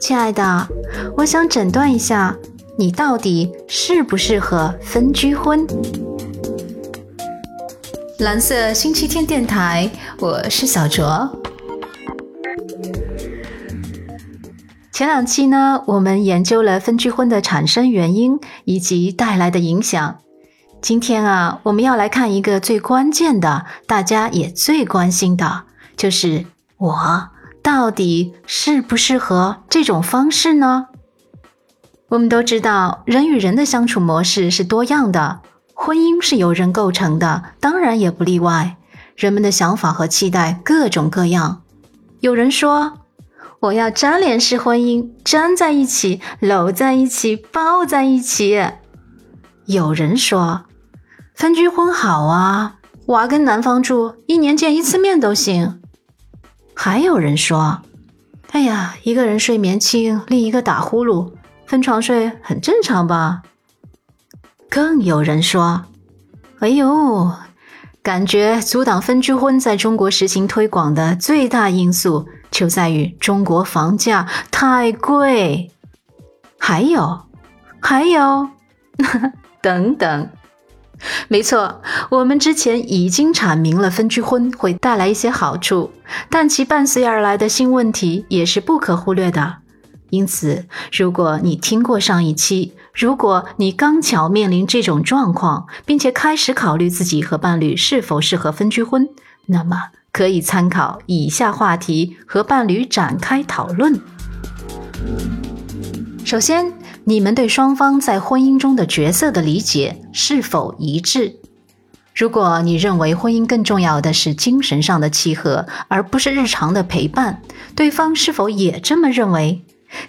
亲爱的，我想诊断一下，你到底适不适合分居婚？蓝色星期天电台，我是小卓。前两期呢，我们研究了分居婚的产生原因以及带来的影响。今天啊，我们要来看一个最关键的，大家也最关心的，就是我到底适不适合这种方式呢？我们都知道，人与人的相处模式是多样的，婚姻是由人构成的，当然也不例外。人们的想法和期待各种各样。有人说。我要粘连式婚姻，粘在一起，搂在一起，抱在一起。有人说，分居婚好啊，娃跟男方住，一年见一次面都行。还有人说，哎呀，一个人睡眠轻，另一个打呼噜，分床睡很正常吧？更有人说，哎呦，感觉阻挡分居婚在中国实行推广的最大因素。就在于中国房价太贵，还有，还有，等等，没错，我们之前已经阐明了分居婚会带来一些好处，但其伴随而来的新问题也是不可忽略的。因此，如果你听过上一期，如果你刚巧面临这种状况，并且开始考虑自己和伴侣是否适合分居婚，那么。可以参考以下话题和伴侣展开讨论。首先，你们对双方在婚姻中的角色的理解是否一致？如果你认为婚姻更重要的是精神上的契合，而不是日常的陪伴，对方是否也这么认为？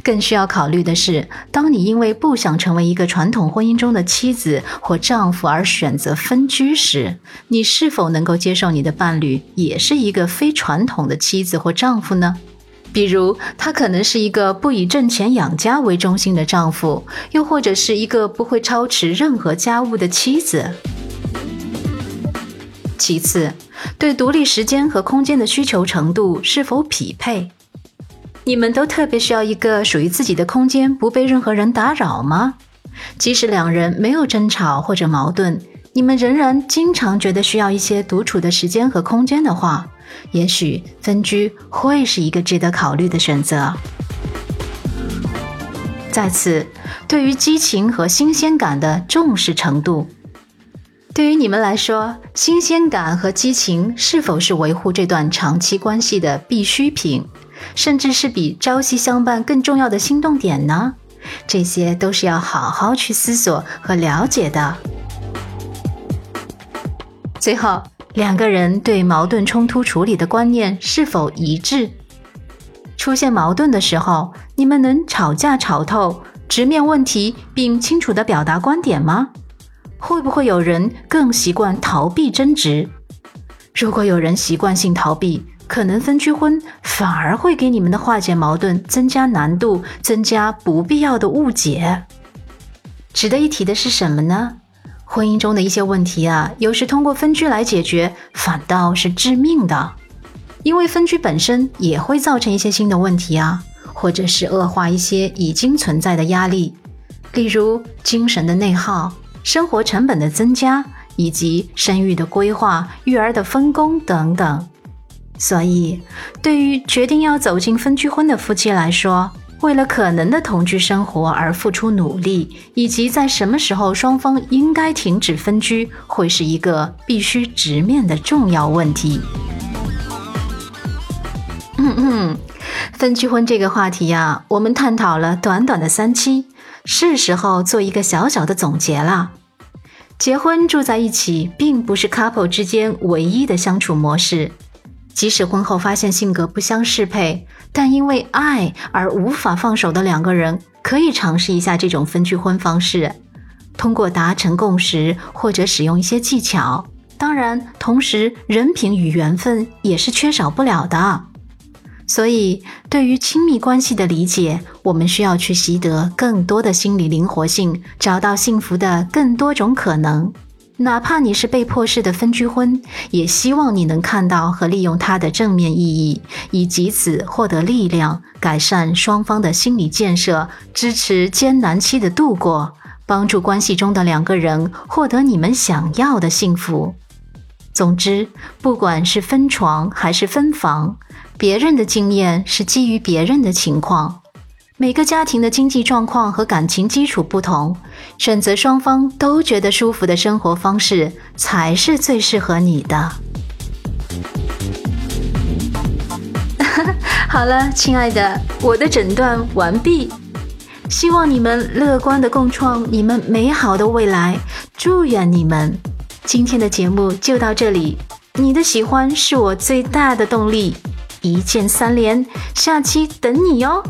更需要考虑的是，当你因为不想成为一个传统婚姻中的妻子或丈夫而选择分居时，你是否能够接受你的伴侣也是一个非传统的妻子或丈夫呢？比如，他可能是一个不以挣钱养家为中心的丈夫，又或者是一个不会操持任何家务的妻子。其次，对独立时间和空间的需求程度是否匹配？你们都特别需要一个属于自己的空间，不被任何人打扰吗？即使两人没有争吵或者矛盾，你们仍然经常觉得需要一些独处的时间和空间的话，也许分居会是一个值得考虑的选择。再次，对于激情和新鲜感的重视程度，对于你们来说，新鲜感和激情是否是维护这段长期关系的必需品？甚至是比朝夕相伴更重要的心动点呢？这些都是要好好去思索和了解的。最后，两个人对矛盾冲突处理的观念是否一致？出现矛盾的时候，你们能吵架吵透，直面问题并清楚地表达观点吗？会不会有人更习惯逃避争执？如果有人习惯性逃避，可能分居婚反而会给你们的化解矛盾增加难度，增加不必要的误解。值得一提的是什么呢？婚姻中的一些问题啊，有时通过分居来解决，反倒是致命的。因为分居本身也会造成一些新的问题啊，或者是恶化一些已经存在的压力，例如精神的内耗、生活成本的增加，以及生育的规划、育儿的分工等等。所以，对于决定要走进分居婚的夫妻来说，为了可能的同居生活而付出努力，以及在什么时候双方应该停止分居，会是一个必须直面的重要问题。嗯嗯，分居婚这个话题呀，我们探讨了短短的三期，是时候做一个小小的总结了。结婚住在一起，并不是 couple 之间唯一的相处模式。即使婚后发现性格不相适配，但因为爱而无法放手的两个人，可以尝试一下这种分居婚方式。通过达成共识或者使用一些技巧，当然，同时人品与缘分也是缺少不了的。所以，对于亲密关系的理解，我们需要去习得更多的心理灵活性，找到幸福的更多种可能。哪怕你是被迫式的分居婚，也希望你能看到和利用它的正面意义，以及此获得力量，改善双方的心理建设，支持艰难期的度过，帮助关系中的两个人获得你们想要的幸福。总之，不管是分床还是分房，别人的经验是基于别人的情况。每个家庭的经济状况和感情基础不同，选择双方都觉得舒服的生活方式才是最适合你的。好了，亲爱的，我的诊断完毕。希望你们乐观的共创你们美好的未来，祝愿你们。今天的节目就到这里，你的喜欢是我最大的动力，一键三连，下期等你哟。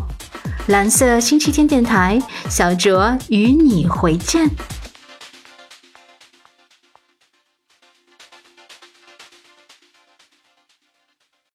蓝色星期天电台，小卓与你回见。